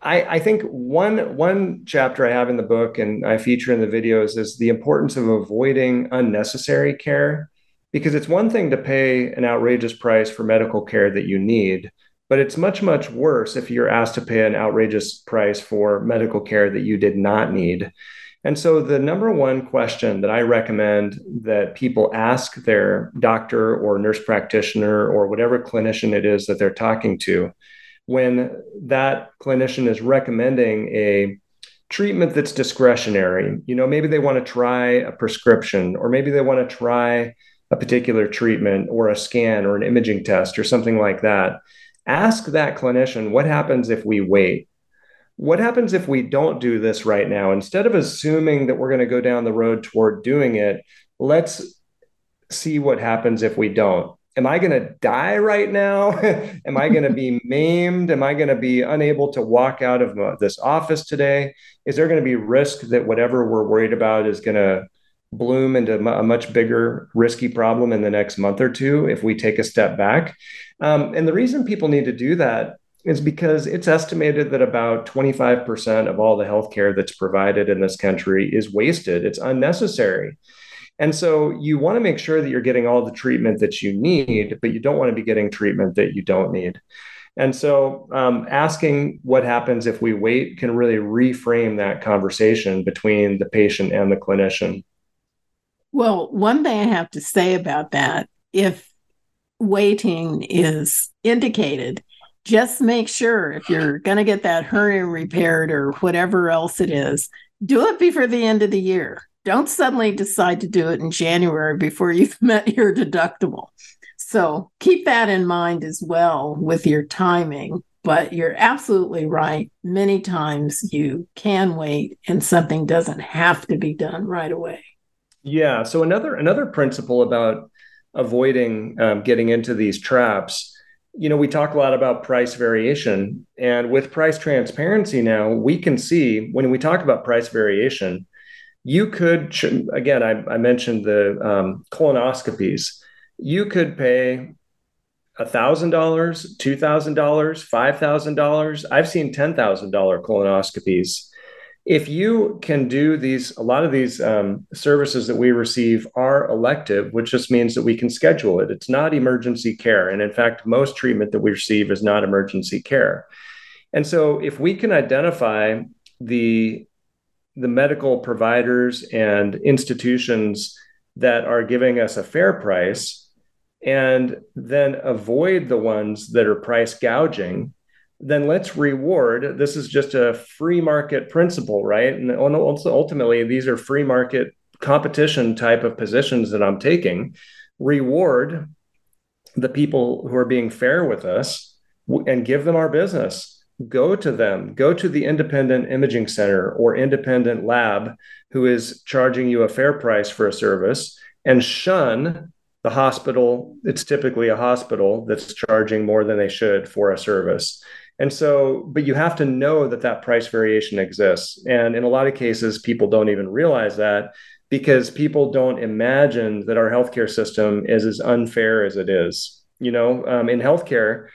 I, I think one one chapter I have in the book and I feature in the videos is the importance of avoiding unnecessary care because it's one thing to pay an outrageous price for medical care that you need, but it's much, much worse if you're asked to pay an outrageous price for medical care that you did not need. And so, the number one question that I recommend that people ask their doctor or nurse practitioner or whatever clinician it is that they're talking to when that clinician is recommending a treatment that's discretionary, you know, maybe they want to try a prescription or maybe they want to try a particular treatment or a scan or an imaging test or something like that, ask that clinician what happens if we wait? What happens if we don't do this right now? Instead of assuming that we're going to go down the road toward doing it, let's see what happens if we don't. Am I going to die right now? Am I going to be maimed? Am I going to be unable to walk out of uh, this office today? Is there going to be risk that whatever we're worried about is going to bloom into a much bigger risky problem in the next month or two if we take a step back. Um, and the reason people need to do that is because it's estimated that about 25% of all the healthcare that's provided in this country is wasted, it's unnecessary. And so you want to make sure that you're getting all the treatment that you need, but you don't want to be getting treatment that you don't need. And so, um, asking what happens if we wait can really reframe that conversation between the patient and the clinician. Well, one thing I have to say about that if waiting is indicated, just make sure if you're going to get that hernia repaired or whatever else it is, do it before the end of the year. Don't suddenly decide to do it in January before you've met your deductible. So keep that in mind as well with your timing. But you're absolutely right. Many times you can wait and something doesn't have to be done right away. Yeah. So another another principle about avoiding um, getting into these traps. You know, we talk a lot about price variation, and with price transparency now, we can see when we talk about price variation, you could again. I, I mentioned the um, colonoscopies. you could pay $1,000, $2,000, $5,000. I've seen $10,000 colonoscopies. If you can do these, a lot of these um, services that we receive are elective, which just means that we can schedule it. It's not emergency care. And in fact, most treatment that we receive is not emergency care. And so if we can identify the the medical providers and institutions that are giving us a fair price and then avoid the ones that are price gouging then let's reward this is just a free market principle right? And ultimately these are free market competition type of positions that i'm taking. Reward the people who are being fair with us and give them our business. Go to them. Go to the independent imaging center or independent lab who is charging you a fair price for a service and shun the hospital. It's typically a hospital that's charging more than they should for a service and so but you have to know that that price variation exists. And in a lot of cases people don't even realize that because people don't imagine that our healthcare system is as unfair as it is you know? Um, in healthcare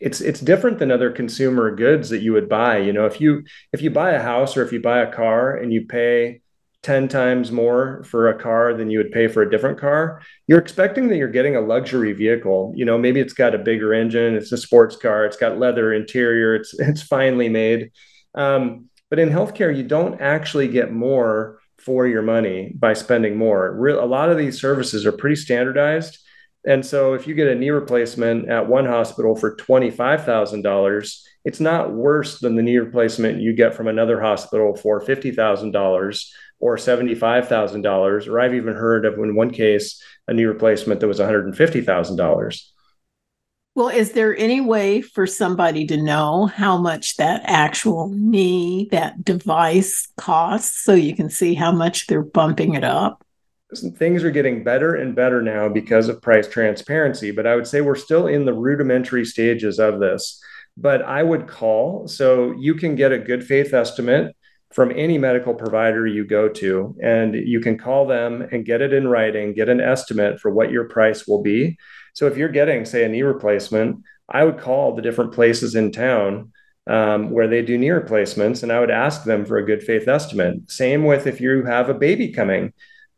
it's it's different than other consumer goods that you would buy. You know if you if you buy a house or if you buy a car and you pay 10 times more for a car than you would pay for a different car, you're expecting that you're getting a luxury vehicle. You know, maybe it's got a bigger engine, it's a sports car, it's got leather interior, it's it's finely made. Um, but in healthcare, you don't actually get more for your money by spending more. A lot of these services are pretty standardized. And so if you get a knee replacement at one hospital for $25,000, it's not worse than the knee replacement you get from another hospital for $50,000 or $75,000, or I've even heard of in one case a knee replacement that was $150,000. Well, is there any way for somebody to know how much that actual knee, that device costs so you can see how much they're bumping it up? Things are getting better and better now because of price transparency, but I would say we're still in the rudimentary stages of this. But I would call so you can get a good faith estimate from any medical provider you go to, and you can call them and get it in writing, get an estimate for what your price will be. So if you're getting, say, a knee replacement, I would call the different places in town um, where they do knee replacements, and I would ask them for a good faith estimate. Same with if you have a baby coming.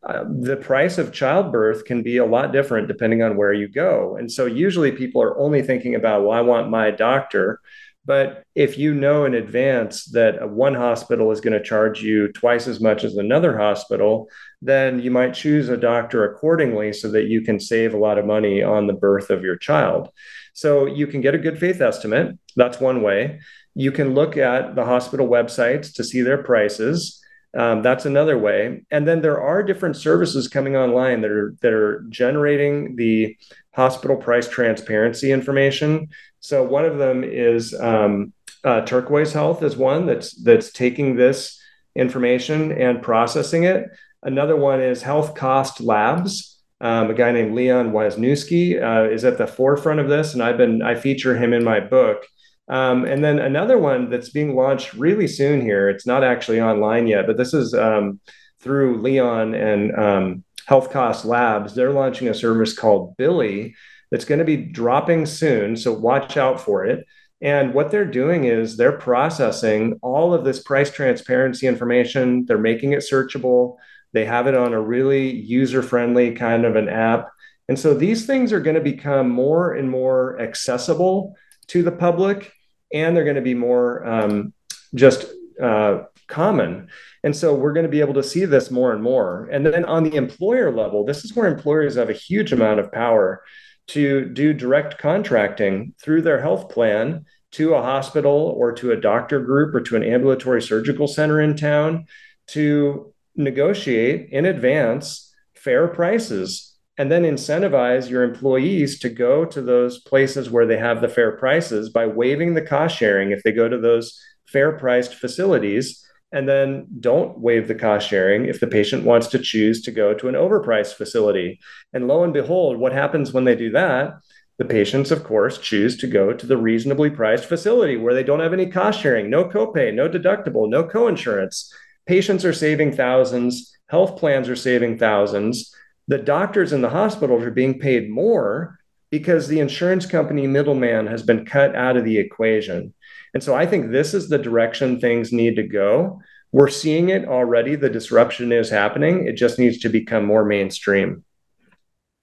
Uh, the price of childbirth can be a lot different depending on where you go. And so usually people are only thinking about, well, I want my doctor but if you know in advance that one hospital is going to charge you twice as much as another hospital, then you might choose a doctor accordingly so that you can save a lot of money on the birth of your child. So you can get a good faith estimate. That's one way. You can look at the hospital websites to see their prices. Um, that's another way. And then there are different services coming online that are that are generating the hospital price transparency information so one of them is um, uh, Turquoise Health is one that's that's taking this information and processing it. Another one is Health Cost Labs. Um, a guy named Leon Wisniewski uh, is at the forefront of this, and I've been I feature him in my book. Um, and then another one that's being launched really soon here. It's not actually online yet, but this is um, through Leon and um, Health Cost Labs. They're launching a service called Billy, that's going to be dropping soon. So watch out for it. And what they're doing is they're processing all of this price transparency information. They're making it searchable. They have it on a really user friendly kind of an app. And so these things are going to become more and more accessible to the public, and they're going to be more um, just uh, common. And so we're going to be able to see this more and more. And then on the employer level, this is where employers have a huge amount of power to do direct contracting through their health plan to a hospital or to a doctor group or to an ambulatory surgical center in town to negotiate in advance fair prices and then incentivize your employees to go to those places where they have the fair prices by waiving the cost sharing if they go to those fair priced facilities and then don't waive the cost sharing if the patient wants to choose to go to an overpriced facility. And lo and behold, what happens when they do that? The patients, of course, choose to go to the reasonably priced facility where they don't have any cost sharing, no copay, no deductible, no coinsurance. Patients are saving thousands, health plans are saving thousands. the doctors in the hospitals are being paid more because the insurance company middleman has been cut out of the equation. And so I think this is the direction things need to go. We're seeing it already. The disruption is happening. It just needs to become more mainstream.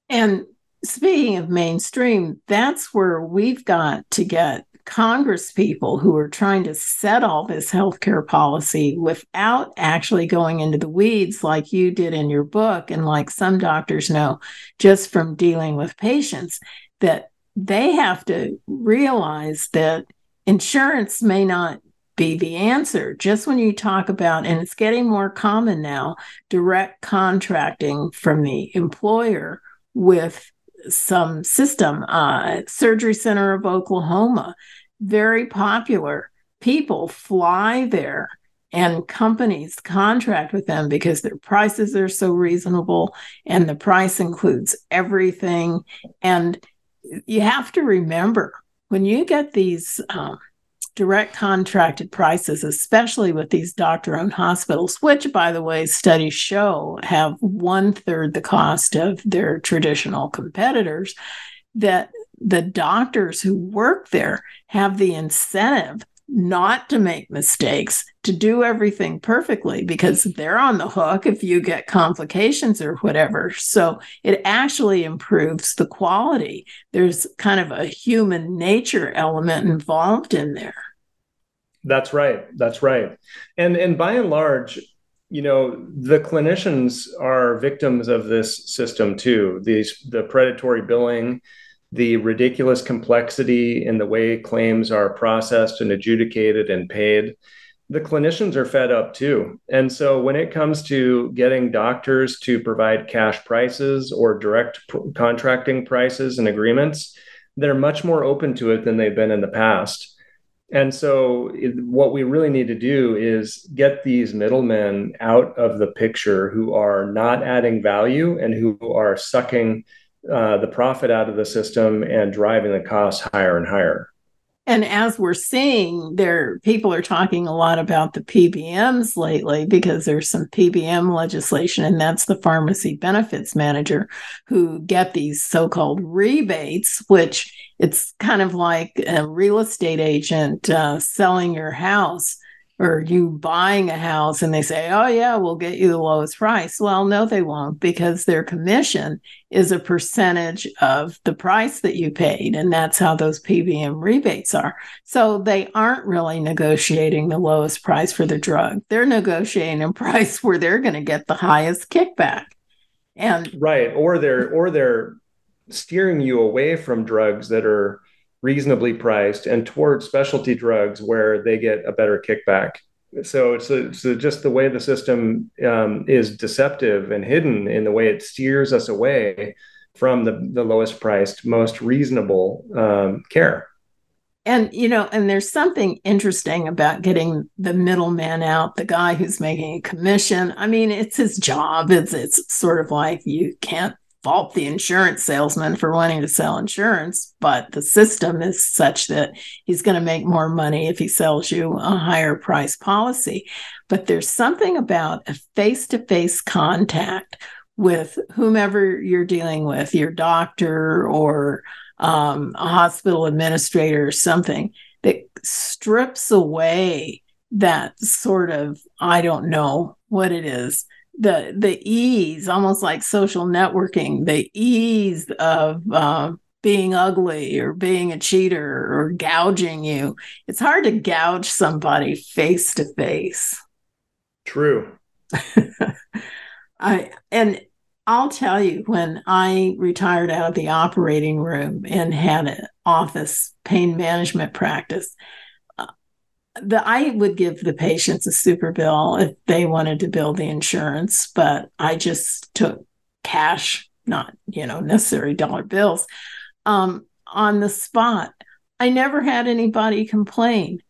And speaking of mainstream, that's where we've got to get Congress people who are trying to set all this healthcare policy without actually going into the weeds like you did in your book and like some doctors know just from dealing with patients that they have to realize that insurance may not be the answer. Just when you talk about, and it's getting more common now, direct contracting from the employer with some system. Uh, Surgery Center of Oklahoma, very popular. People fly there and companies contract with them because their prices are so reasonable and the price includes everything. And you have to remember when you get these um, direct contracted prices, especially with these doctor owned hospitals, which, by the way, studies show have one third the cost of their traditional competitors, that the doctors who work there have the incentive not to make mistakes, to do everything perfectly because they're on the hook if you get complications or whatever. So it actually improves the quality. There's kind of a human nature element involved in there. That's right. That's right. And and by and large, you know, the clinicians are victims of this system too. These the predatory billing, the ridiculous complexity in the way claims are processed and adjudicated and paid. The clinicians are fed up too. And so when it comes to getting doctors to provide cash prices or direct contracting prices and agreements, they're much more open to it than they've been in the past. And so, it, what we really need to do is get these middlemen out of the picture who are not adding value and who are sucking uh, the profit out of the system and driving the costs higher and higher. And as we're seeing, there people are talking a lot about the PBMs lately because there's some PBM legislation, and that's the pharmacy benefits manager who get these so-called rebates, which it's kind of like a real estate agent uh, selling your house or you buying a house and they say, oh, yeah, we'll get you the lowest price. Well, no, they won't because their commission is a percentage of the price that you paid. And that's how those PBM rebates are. So they aren't really negotiating the lowest price for the drug, they're negotiating a price where they're going to get the highest kickback. And right. Or they're, or they're, steering you away from drugs that are reasonably priced and towards specialty drugs where they get a better kickback. So it's, a, just the way the system um, is deceptive and hidden in the way it steers us away from the, the lowest priced, most reasonable um, care. And, you know, and there's something interesting about getting the middleman out, the guy who's making a commission. I mean, it's his job. It's, it's sort of like you can't fault the insurance salesman for wanting to sell insurance, but the system is such that he's going to make more money if he sells you a higher price policy. But there's something about a face to face contact with whomever you're dealing with, your doctor or um, a hospital administrator or something, that strips away that sort of, I don't know what it is the the ease, almost like social networking, the ease of uh, being ugly or being a cheater or gouging you. It's hard to gouge somebody face to face. True. I and I'll tell you when I retired out of the operating room and had an office pain management practice, the I would give the patients a super bill if they wanted to bill the insurance, but I just took cash, not you know necessary dollar bills, um, on the spot. I never had anybody complain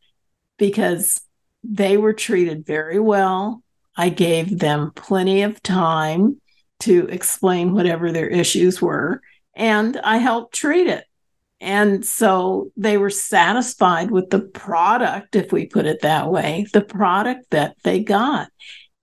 because they were treated very well. I gave them plenty of time to explain whatever their issues were, and I helped treat it. And so they were satisfied with the product, if we put it that way, the product that they got.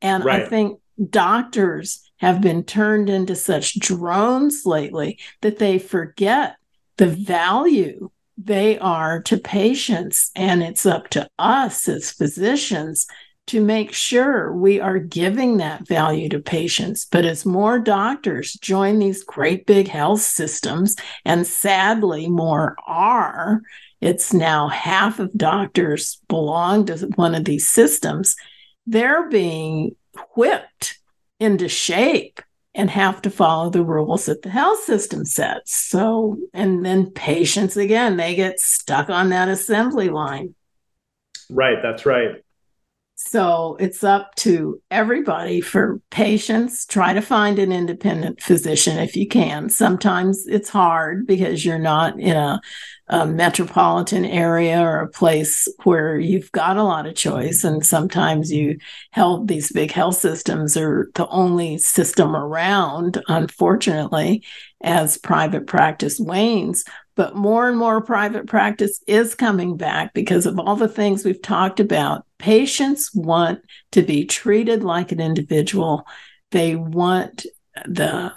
And right. I think doctors have been turned into such drones lately that they forget the value they are to patients. And it's up to us as physicians to make sure we are giving that value to patients. But as more doctors join these great big health systems, and sadly more are, it's now half of doctors belong to one of these systems, they're being whipped into shape and have to follow the rules that the health system sets. So, and then patients again, they get stuck on that assembly line. Right, that's right. So it's up to everybody for patients. Try to find an independent physician if you can. Sometimes it's hard because you're not in a, a, metropolitan area or a place where you've got a lot of choice. And sometimes you help these big health systems are the only system around, unfortunately, as private practice wanes. But more and more private practice is coming back because of all the things we've talked about. Patients want to be treated like an individual, they want the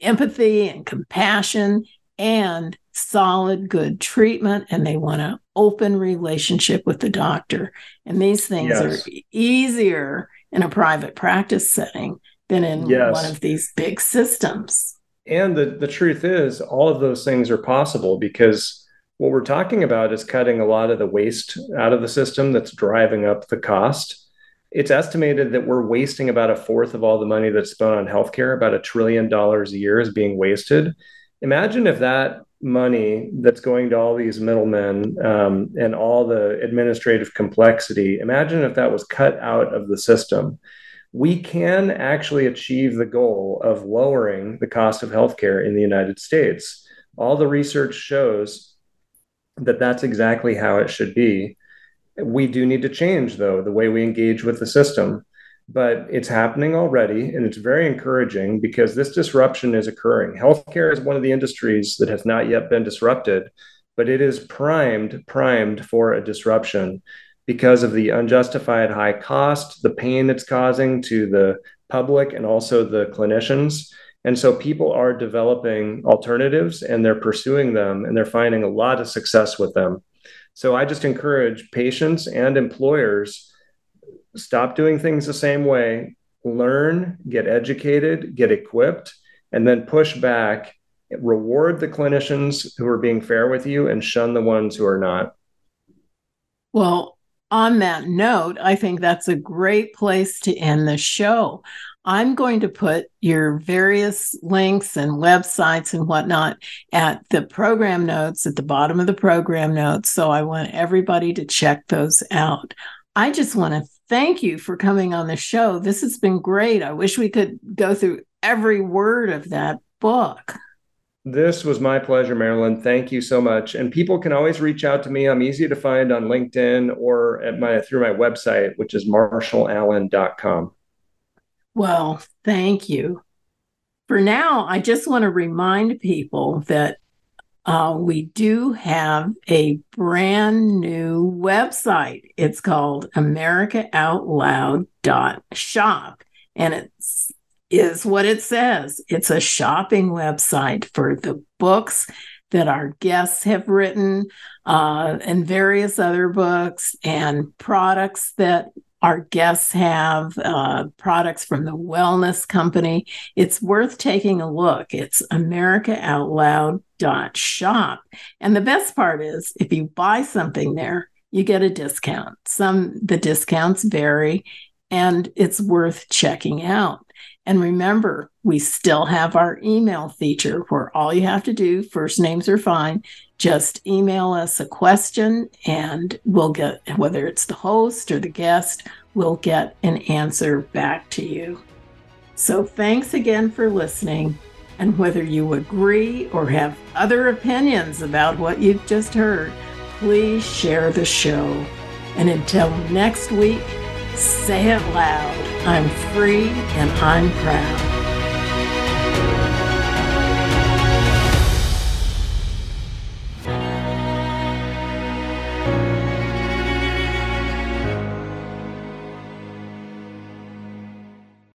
empathy and compassion and solid, good treatment, and they want an open relationship with the doctor. And these things yes. are easier in a private practice setting than in yes. one of these big systems and the, the truth is all of those things are possible because what we're talking about is cutting a lot of the waste out of the system that's driving up the cost. It's estimated that we're wasting about a fourth of all the money that's spent on healthcare about a trillion dollars a year is being wasted. Imagine if that money that's going to all these middlemen um, and all the administrative complexity imagine if that was cut out of the system. We can actually achieve the goal of lowering the cost of healthcare in the United States. All the research shows that that's exactly how it should be. We do need to change, though, the way we engage with the system. But it's happening already, and it's very encouraging because this disruption is occurring. Healthcare is one of the industries that has not yet been disrupted, but it is primed, primed for a disruption because of the unjustified high cost, the pain it's causing to the public and also the clinicians. And so people are developing alternatives and they're pursuing them and they're finding a lot of success with them. So I just encourage patients and employers stop doing things the same way, learn, get educated, get equipped, and then push back, reward the clinicians who are being fair with you and shun the ones who are not. Well, on that note, I think that's a great place to end the show. I'm going to put your various links and websites and whatnot at the program notes at the bottom of the program notes. So I want everybody to check those out. I just want to thank you for coming on the show. This has been great. I wish we could go through every word of that book. This was my pleasure, Marilyn. Thank you so much. And people can always reach out to me. I'm easy to find on LinkedIn or at my through my website, which is marshallallen.com. Well, thank you. For now, I just want to remind people that uh, we do have a brand new website. It's called AmericaOutloud.shop, and it's is what it says. It's a shopping website for the books that our guests have written uh, and various other books and products that our guests have, uh, products from the wellness company. It's worth taking a look. It's americaoutloud.shop. And the best part is if you buy something there, you get a discount. Some the discounts vary and it's worth checking out. And remember, we still have our email feature where all you have to do, first names are fine, just email us a question and we'll get, whether it's the host or the guest, we'll get an answer back to you. So thanks again for listening. And whether you agree or have other opinions about what you've just heard, please share the show. And until next week, say it loud. I'm free and I'm proud.